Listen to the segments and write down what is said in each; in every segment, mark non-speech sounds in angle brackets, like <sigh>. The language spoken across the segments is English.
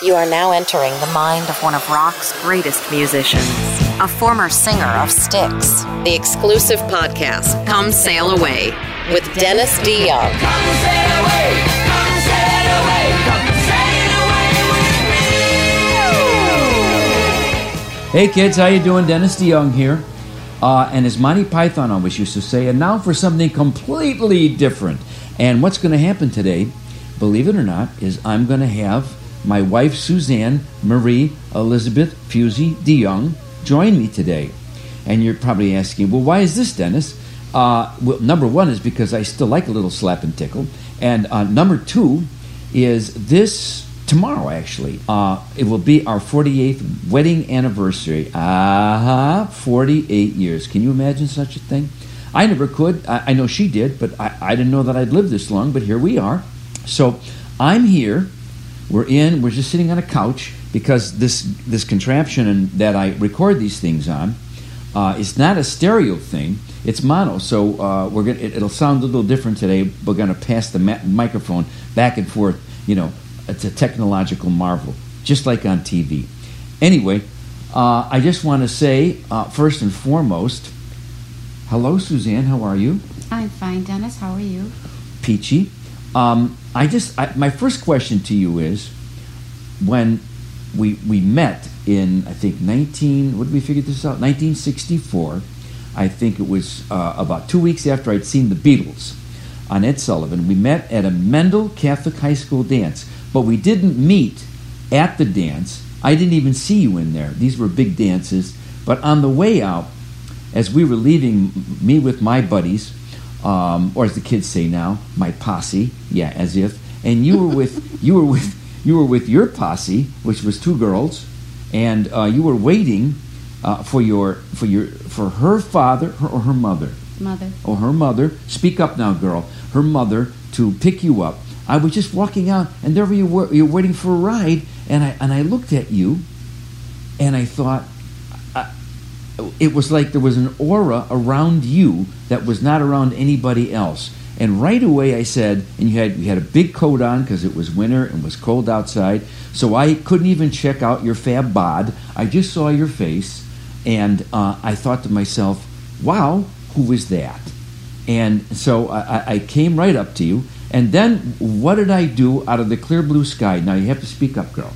You are now entering the mind of one of rock's greatest musicians, a former singer of Styx. The exclusive podcast, Come Sail Away, with Dennis DeYoung. Come sail away, come sail away, come sail away with me. Hey kids, how you doing? Dennis DeYoung here. Uh, and as Monty Python always used to say, and now for something completely different. And what's going to happen today, believe it or not, is I'm going to have my wife Suzanne Marie Elizabeth Fusey DeYoung join me today. And you're probably asking, well, why is this, Dennis? Uh, well, number one is because I still like a little slap and tickle. And uh, number two is this tomorrow, actually. Uh, it will be our 48th wedding anniversary. Ah, 48 years. Can you imagine such a thing? I never could. I, I know she did, but I, I didn't know that I'd live this long, but here we are. So I'm here. We're in. We're just sitting on a couch because this this contraption and that I record these things on uh, is not a stereo thing. It's mono. So uh, we're gonna. It, it'll sound a little different today. We're going to pass the ma- microphone back and forth. You know, it's a technological marvel, just like on TV. Anyway, uh, I just want to say uh, first and foremost, hello, Suzanne. How are you? I'm fine, Dennis. How are you? Peachy. Um, I just I, my first question to you is when we we met in I think 19 what did we figure this out? 1964 I think it was uh, about two weeks after I'd seen the Beatles on Ed Sullivan. We met at a Mendel Catholic High School dance but we didn't meet at the dance. I didn't even see you in there. These were big dances. But on the way out as we were leaving me with my buddies um, or as the kids say now, my posse. Yeah, as if. And you were with <laughs> you were with you were with your posse, which was two girls, and uh, you were waiting uh, for your for your for her father her, or her mother Mother. or her mother. Speak up now, girl. Her mother to pick you up. I was just walking out, and there you were. You're waiting for a ride, and I and I looked at you, and I thought, it was like there was an aura around you that was not around anybody else. And right away, I said, and you had you had a big coat on because it was winter and was cold outside. So I couldn't even check out your fab bod. I just saw your face, and uh, I thought to myself, "Wow, who is that?" And so I, I- I came right up to you. And then what did I do out of the clear blue sky? Now you have to speak up, girl.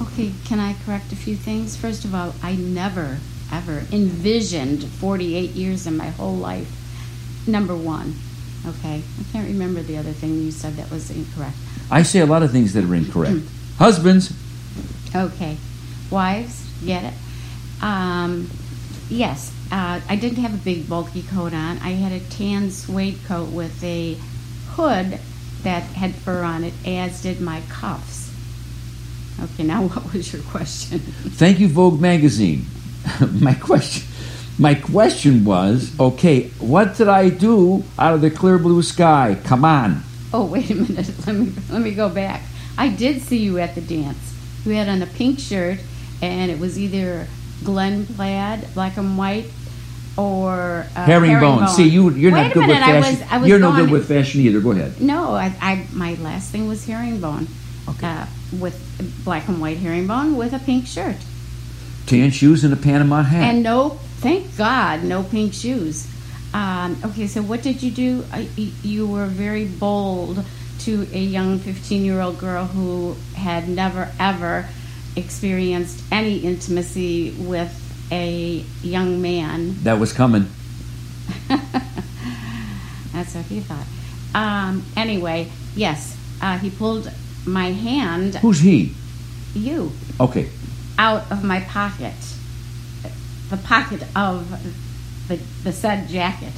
Okay, can I correct a few things? First of all, I never, ever envisioned 48 years in my whole life. Number one. Okay, I can't remember the other thing you said that was incorrect. I say a lot of things that are incorrect. Husbands, Okay, wives, get it? Um, yes, uh, I didn't have a big bulky coat on. I had a tan suede coat with a hood that had fur on it, as did my cuffs. Okay, now <laughs> what was your question? Thank you, Vogue magazine. <laughs> my question, my question was, okay, what did I do out of the clear blue sky? Come on. Oh, <laughs> wait a minute. Let me let me go back. I did see you at the dance. You had on a pink shirt, and it was either Glen plaid, black and white, or uh, Herringbone. See, you you're Wait not good minute, with I fashion. was- I was you're no good with fashion either. Go ahead. No, I, I my last thing was herringbone, Okay. uh, with black and white herringbone with a pink shirt, Tan shoes and a Panama hat. and no, thank God, no pink shoes. Um, okay, so what did you do? You were very bold to a young 15 year old girl who had never ever experienced any intimacy with a young man. that was coming. <laughs> That's what he thought. Um, anyway, yes, uh, he pulled my hand, Who's he? you, Okay. Out of my pocket, the pocket of the, the said jacket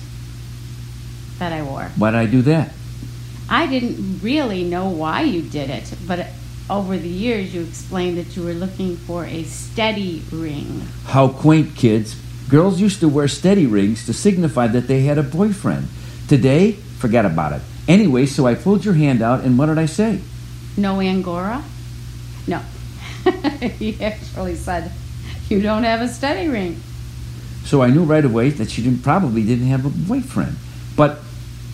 that I wore. Why did I do that? I didn't really know why you did it, but over the years you explained that you were looking for a steady ring. How quaint, kids. Girls used to wear steady rings to signify that they had a boyfriend. Today, forget about it. Anyway, so I pulled your hand out, and what did I say? No Angora? No. <laughs> he actually said, You don't have a study ring. So I knew right away that she didn't, probably didn't have a boyfriend. But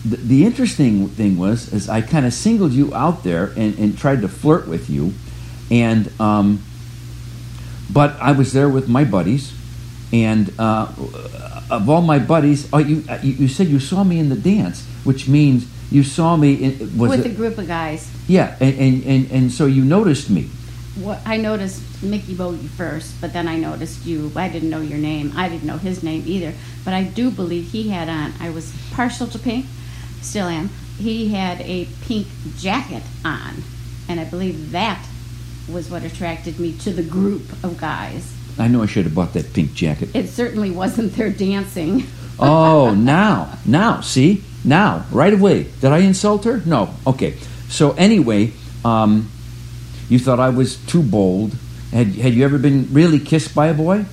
the, the interesting thing was, is I kind of singled you out there and, and tried to flirt with you, and um, but I was there with my buddies, and uh, of all my buddies, oh, you, you you said you saw me in the dance, which means you saw me in was with it, a group of guys. yeah, and, and, and, and so you noticed me. What I noticed Mickey Bogey first, but then I noticed you. I didn't know your name. I didn't know his name either. But I do believe he had on. I was partial to pink, still am. He had a pink jacket on, and I believe that was what attracted me to the group of guys. I know I should have bought that pink jacket. It certainly wasn't their dancing. <laughs> Oh, now, now, see, now, right away. Did I insult her? No. Okay. So anyway, um, you thought I was too bold. Had had you ever been really kissed by a boy?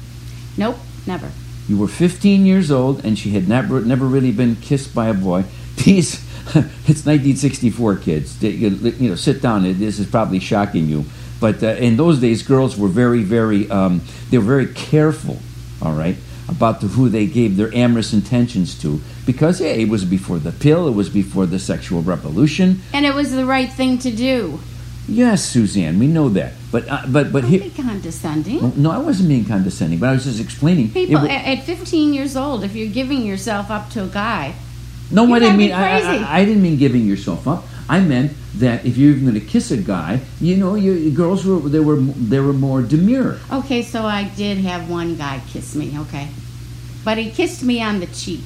Nope, never. You were 15 years old, and she had never never really been kissed by a boy. <laughs> These, <laughs> it's 1964, kids. You you know, sit down. This is probably shocking you, but uh, in those days, girls were very, very, um, they were very careful. All right, about the, who they gave their amorous intentions to, because yeah, it was before the pill. It was before the sexual revolution. And it was the right thing to do. Yes, Suzanne, we know that. But uh, but but Don't here. condescending. No, I wasn't being condescending, but I was just explaining. People at, at 15 years old, if you're giving yourself up to a guy, No, I didn't mean. I, crazy. I, I didn't mean giving yourself up. I meant that if you're even going to kiss a guy, you know, you, girls were they were they were more demure. okay, so I did have one guy kiss me, okay, but he kissed me on the cheek.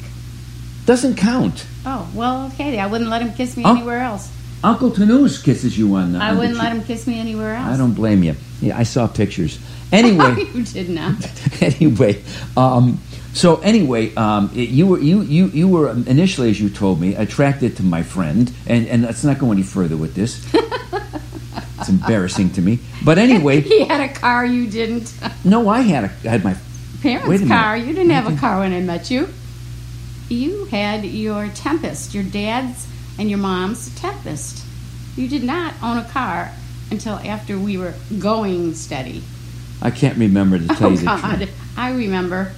Doesn't count. Oh well, okay, I wouldn't let him kiss me Oh. anywhere else. Uncle Tanous kisses you on the. I wouldn't let him kiss me anywhere else. I don't blame you. Yeah, I saw pictures. Anyway, <laughs> you did not. <laughs> anyway, um, so anyway, um, it- you were you, you you were initially, as you told me, attracted to my friend, and and let's not go any further with this. <laughs> it's embarrassing to me, but anyway, he had a car, you didn't. no, I had a I had my Parents' Wait a minute. car. You didn't have a car when I met you. You had your Tempest, your dad's and your mom's a Tempest. You did not own a car until after we were going steady. I can't remember to <laughs> tell Oh you the God, truth. I remember.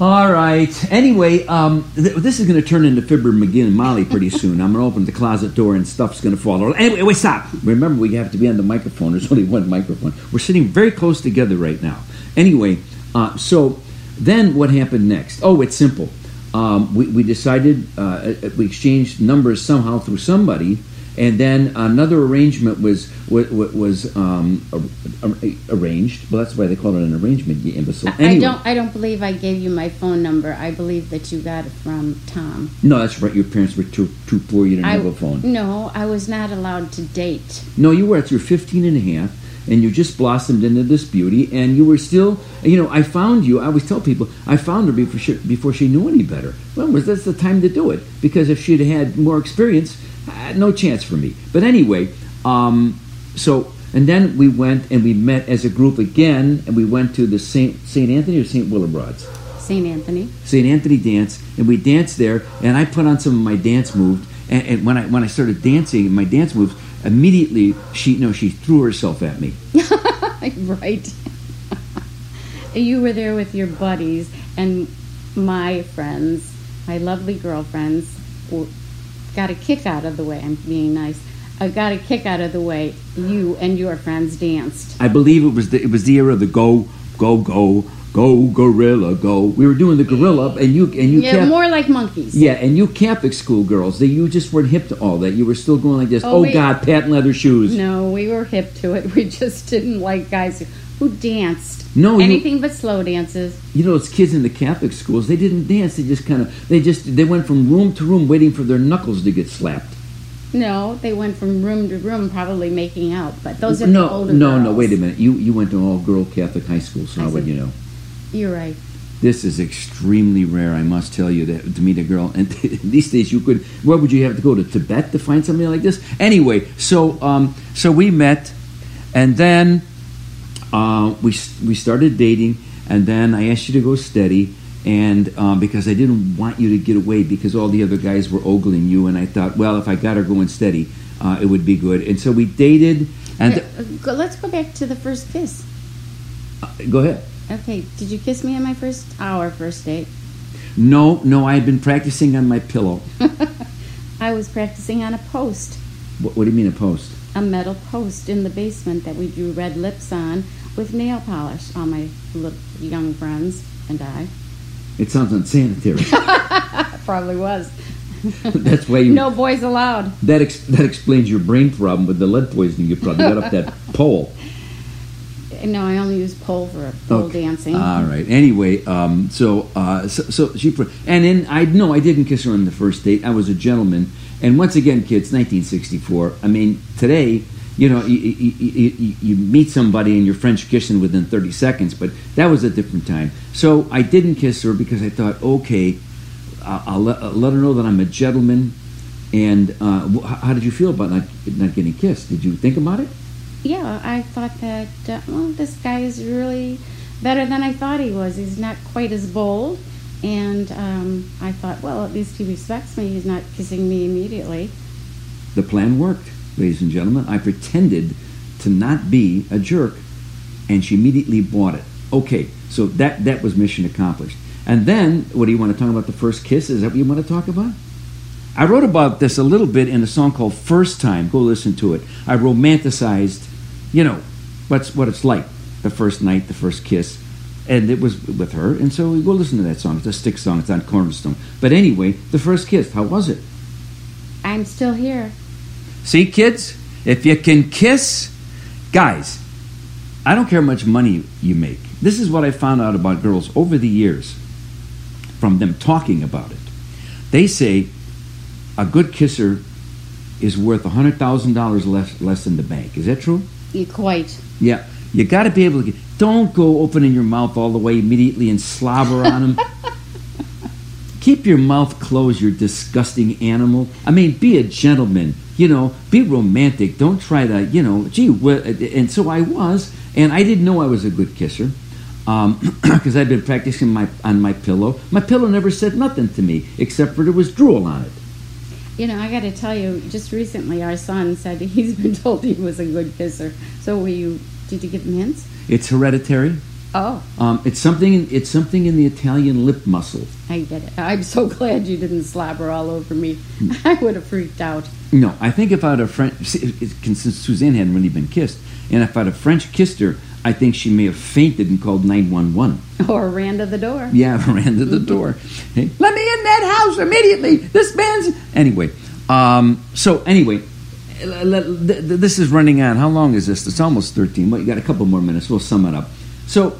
All right. Anyway, um, th- this is going to turn into Fibber McGee and Molly pretty <laughs> soon. I'm going to open the closet door and stuff's going to fall. Anyway, wait, stop. Remember, we have to be on the microphone. There's only one microphone. We're sitting very close together right now. Anyway, uh, so then what happened next? Oh, it's simple. Um, we, we decided, uh, uh, we exchanged numbers somehow through somebody, and then another arrangement was was, was um, ar- ar- arranged. Well, that's why they call it an arrangement, you imbecile. I- I don't. I don't believe I gave you my phone number. I believe that you got it from Tom. No, that's right. Your parents were too too poor. You didn't I, have a phone. No, I was not allowed to date. No, you were at your 15 and a half, and you just blossomed into this beauty, and you were still. You know, I found you. I always tell people I found her before she, before she knew any better. Well, was that's the time to do it because if she'd had more experience, uh, no chance for me. But anyway, um, so and then we went and we met as a group again, and we went to the Saint Saint Anthony or Saint Willibrord's. St. Anthony. St. Anthony dance, and we danced there, and I put on some of my dance moves. And, and when I when I started dancing, my dance moves, immediately she no she threw herself at me. <laughs> right. <laughs> you were there with your buddies and my friends, my lovely girlfriends, got a kick out of the way. I'm being nice. I got a kick out of the way you and your friends danced. I believe it was the, it was the era of the go go go go gorilla go. We were doing the gorilla, and you and you Yeah, kept. more like monkeys. yeah, and you Catholic school girls, they, you just weren't hip to all that. You were still going like this. Oh, Oh, we- God, patent leather shoes. No, we were hip to it. <laughs> We just didn't like guys who danced. No, you- anything but slow dances. You know, it's kids in the Catholic schools, they didn't dance. They just kind of, they just, they went from room to room waiting for their knuckles to get slapped. No, they went from room to room, probably making out. But those are no, the older no, girls. no. Wait a minute. You you went to an all girl Catholic high school, so I how would you know? You're right. This is extremely rare, I must tell you, that, to meet a girl. And <laughs> these days, you could. Where would you have to go to Tibet to find somebody like this? Anyway, so um, so we met, and then uh, we we started dating, and then I asked you to go steady. And um, because I didn't want you to get away, because all the other guys were ogling you, and I thought, well, if I got her going steady, uh, it would be good. And so we dated. And Uh, Let's go back to the first kiss. go ahead. Okay, did you kiss me on my first oh, our first date? No, no, I had been practicing on my pillow. <laughs> I was practicing on a post. What, what do you mean a post? a metal post in the basement that we drew red lips on with nail polish. All my young friends and I. It sounds unsanitary. <laughs> Probably was. <laughs> That's why you. No boys allowed. That ex- that explains your brain problem with the lead poisoning you probably got up that pole. No, I only use pole for pole Okay. dancing. All right. Anyway, um, so, uh, so so she and then I no, I didn't kiss her on the first date. I was a gentleman, and once again, kids, 1964. I mean, today, you know, you, you, you, you- meet somebody and you're French kissing within 30 seconds, but that was a different time. So I didn't kiss her because I thought, okay, I'll, I'll, let, I'll let her know that I'm a gentleman. And uh, how did you feel about not not getting kissed? Did you think about it? Yeah, I thought that, uh, well, this guy is really better than I thought he was. He's not quite as bold. And um, I thought, well, at least he respects me. He's not kissing me immediately. The plan worked, ladies and gentlemen. I pretended to not be a jerk, and she immediately bought it. Okay, so that that was mission accomplished. And then, what do you want to talk about? The first kiss? Is that what you want to talk about? I wrote about this a little bit in a song called First Time. Go listen to it. I romanticized, you know, what's what it's like the first night, the first kiss, and it was with her. And so we go listen to that song. It's a Styx song. It's on Cornerstone. But anyway, the first kiss. How was it? I'm still here. See, kids, if you can kiss, guys, I don't care how much money you make. This is what I found out about girls over the years from them talking about it. They say a good kisser is worth $100,000 less, less in the bank. Is that true? You quite. Yeah. You got to be able to get. Don't go opening your mouth all the way immediately and slobber on them. <laughs> Keep your mouth closed, you disgusting animal. I mean, be a gentleman. You know, be romantic. Don't try to, you know, gee. And so I was, and I didn't know I was a good kisser um, <clears throat> because I'd been practicing my on my pillow. My pillow never said nothing to me except for there was drool on it. You know, I got to tell you, just recently our son said he's been <laughs> told he was a good kisser. So were you? Did you give him hints? It's hereditary. Oh, Um, it's something. It's something in the Italian lip muscle. I get it. I'm so <laughs> glad you didn't slobber all over me. <laughs> I would have freaked out. No, I think if I'd have French, since Suzanne hadn't really been kissed, and if I'd have French kissed her, I think she may have fainted and called nine one one. Or ran to the door. Yeah, <laughs> ran to the door. <laughs> Hey, Let me in that house immediately. This man's anyway. Um, so anyway, l- l- th- th- this is running on. How long is this? It's almost thirteen. Well, you got a couple more minutes. We'll sum it up. So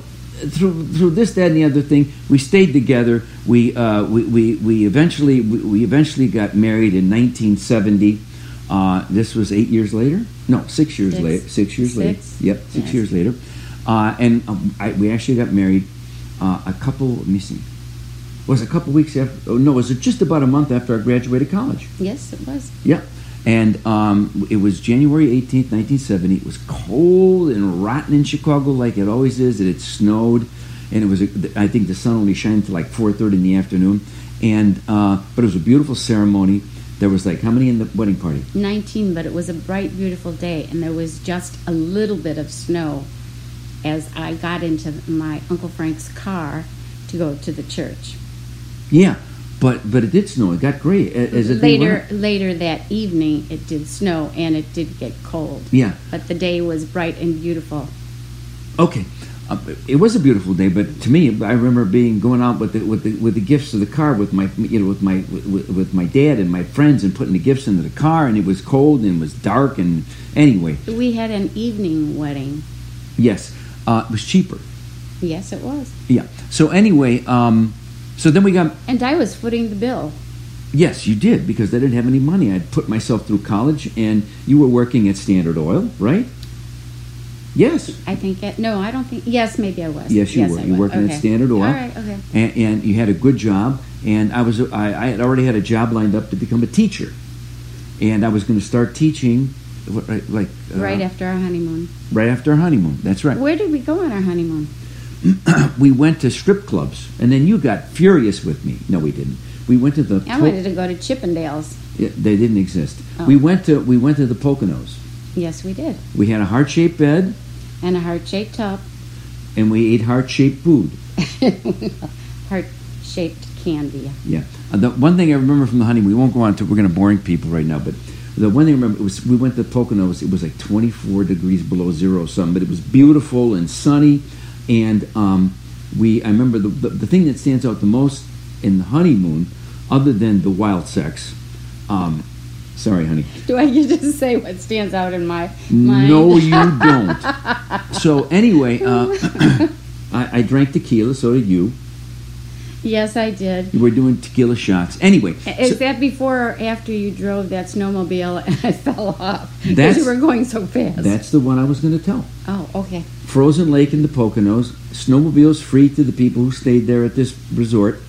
through through this, that, and the other thing, we stayed together. We uh, we, we we eventually we, we eventually got married in 1970. Uh, this was eight years later. No, six years Six. later. Six years later. Yep, six Yes. years later. Uh, and um, I, we actually got married uh, a couple. Let me see. Was it a couple weeks after? Oh, no, was it just about a month after I graduated college? Yes, it was. Yeah. And um, it was January 18th, 1970. It was cold and rotten in Chicago like it always is. And it snowed. And it was, a, I think the sun only shined till like 4.30 in the afternoon. And, uh, but it was a beautiful ceremony. There was like, how many in the wedding party? 19, but it was a bright, beautiful day, and there was just a little bit of snow as I got into my Uncle Frank's car to go to the church. Yeah. But, but it did snow. It got gray as day later, later that evening, it did snow and it did get cold. Yeah. But the day was bright and beautiful. Okay, uh, it was a beautiful day, but to me, I remember being going out with the with the with the gifts to the car with my you know with my with, with my dad and my friends and putting the gifts into the car, and it was cold and it was dark, and anyway, We had an evening wedding. yes, uh, it was cheaper. Yes, it was. Yeah. So anyway, um, so then we got And I was footing the bill. yes, you did because I didn't have any money. I'd put myself through college, and you were working at Standard Oil, right? Yes. I think it, no, I don't think. Yes, maybe I was. Yes, you were. I You were working at Standard Oil. All right. Okay. and, and you had a good job. And I was I, I had already had a job lined up to become a teacher, and I was going to start teaching, right, like uh, right after our honeymoon. right after our honeymoon. That's right. Where did we go on our honeymoon? <clears throat> We went to strip clubs, and then you got furious with me. No, we didn't. We went to the. I wanted to go to Chippendales. Yeah, they didn't exist. Oh. We went to we went to the Poconos. Yes, we did. We had a heart shaped bed, And a heart-shaped tub, and we ate heart shaped food. <laughs> heart-shaped candy. Yeah. Uh, the one thing I remember from the honeymoon, we won't go on to, we're going to boring people right now, but The one thing I remember it was we went to Poconos. It was like 24 degrees below zero, or something, but it was beautiful and sunny. And um, we, I remember the, the the thing that stands out the most in the honeymoon, other than the wild sex. Um, sorry, honey. <laughs> Do I get to say what stands out in my mind? No, you <laughs> don't. so anyway, uh, <laughs> <coughs> I, I drank tequila. So did you. Yes, I did. We were doing tequila shots. Anyway, Is so- that before or after you drove that snowmobile and I <laughs> fell off? Because you were going so fast. that's the one I was going to tell. oh, okay. Frozen Lake in the Poconos. Snowmobiles free to the people who stayed there at this resort.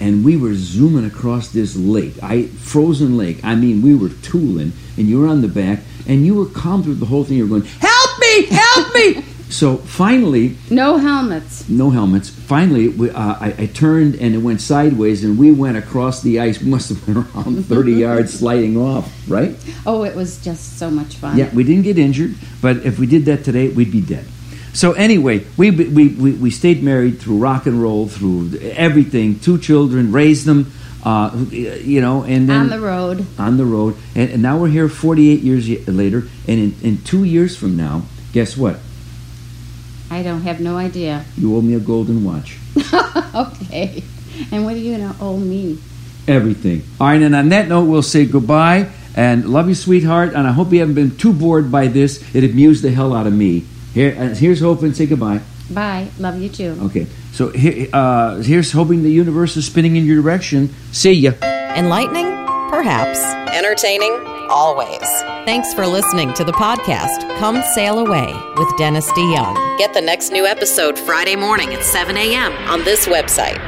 And we were zooming across this lake. I frozen lake. I mean, we were tooling, and you were on the back, and you were calm through the whole thing. You were going, "Help me! Help me!" So finally, No helmets. no helmets. Finally, we, uh, I, I turned and it went sideways, and we went across the ice. We <laughs> must have been around 30 <laughs> yards sliding off, right? Oh, it was just so much fun. Yeah, we didn't get injured, but if we did that today, we'd be dead. So anyway, we, we, we, we stayed married through rock and roll, through everything. Two children, raised them, uh, you know, and then On the road. on the road. And, and now we're here 48 years later, and in, in two years from now, guess what? I don't have no idea. You owe me a golden watch. <laughs> okay. And what do you know? owe me. Everything. All right, and on that note, we'll say goodbye and love you, sweetheart. And I hope you haven't been too bored by this. It amused the hell out of me. Here, uh, here's hoping. Say goodbye. Bye. Love you too. Okay, so here, uh, here's hoping the universe is spinning in your direction. See ya. Enlightening? Perhaps. Entertaining? Always. Thanks for listening to the podcast Come Sail Away with Dennis DeYoung. Get the next new episode Friday morning at 7 a.m. on this website,